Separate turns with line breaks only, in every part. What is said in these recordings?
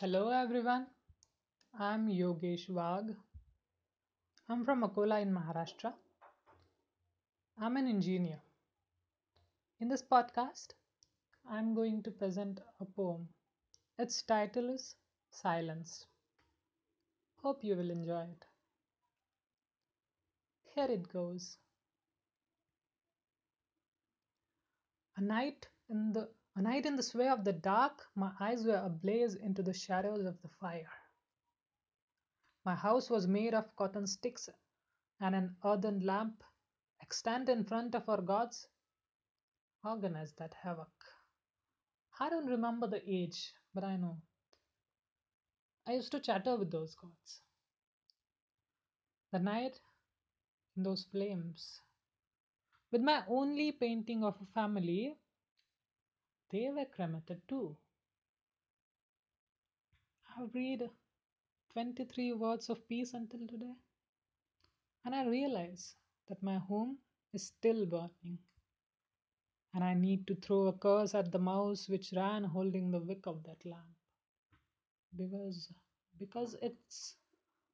Hello everyone, I'm Yogesh Wagh. I'm from Akola in Maharashtra. I'm an engineer. In this podcast, I'm going to present a poem. Its title is Silence. Hope you will enjoy it. Here it goes. A night in the a night in the sway of the dark, my eyes were ablaze into the shadows of the fire. My house was made of cotton sticks and an earthen lamp extant in front of our gods organized that havoc. I don't remember the age, but I know. I used to chatter with those gods. The night in those flames. With my only painting of a family, they were cremated too. I've read 23 words of peace until today, and I realize that my home is still burning, and I need to throw a curse at the mouse which ran holding the wick of that lamp because because it's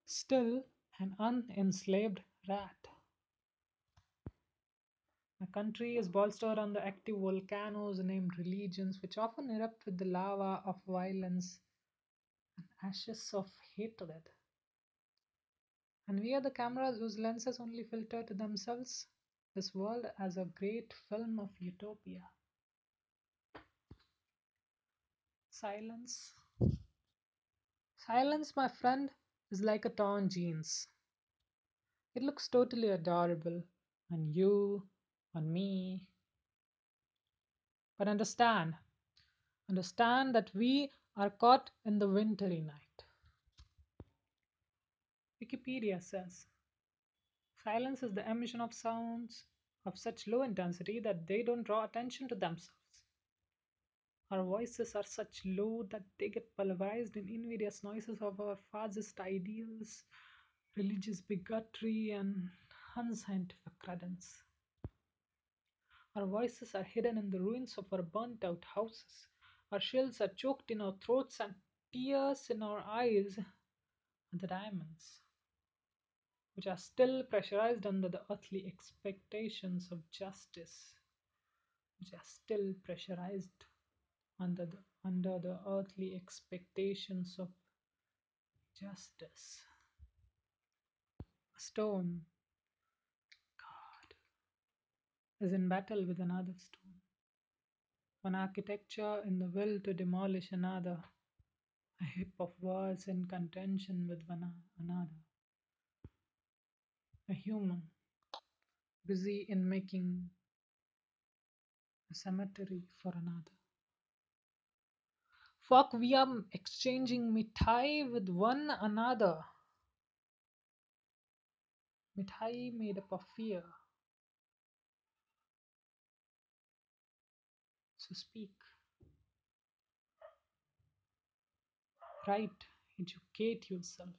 still an unenslaved rat. My country is bolstered on the active volcanoes named religions, which often erupt with the lava of violence and ashes of hatred. And we are the cameras whose lenses only filter to themselves this world as a great film of utopia. Silence. Silence, my friend, is like a torn jeans. It looks totally adorable and you, on me. But understand, understand that we are caught in the wintry night. Wikipedia says silence is the emission of sounds of such low intensity that they don't draw attention to themselves. Our voices are such low that they get pulverized in invidious noises of our farthest ideals, religious bigotry, and unscientific credence. Our voices are hidden in the ruins of our burnt out houses. Our shells are choked in our throats, and tears in our eyes are the diamonds, which are still pressurized under the earthly expectations of justice, which are still pressurized under the, under the earthly expectations of justice. A stone, God, is in battle with another stone. One architecture in the will to demolish another. A heap of words in contention with one another. A human busy in making a cemetery for another. Fuck, we are exchanging mithai with one another. Mithai made up of fear. So speak. Write. Educate yourself.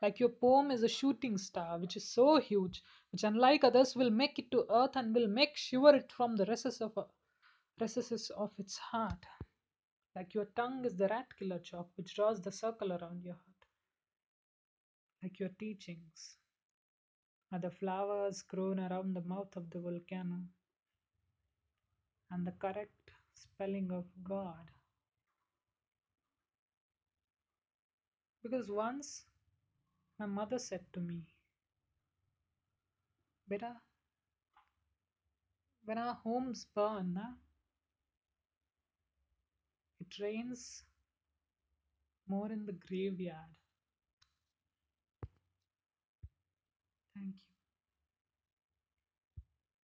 Like your poem is a shooting star, which is so huge, which unlike others will make it to earth and will make shiver it from the recesses of recesses of its heart. Like your tongue is the rat killer chalk, which draws the circle around your heart. Like your teachings are the flowers grown around the mouth of the volcano, and the correct spelling of God. Because once my mother said to me, Beta, when our homes burn, na, it rains more in the graveyard. Thank you.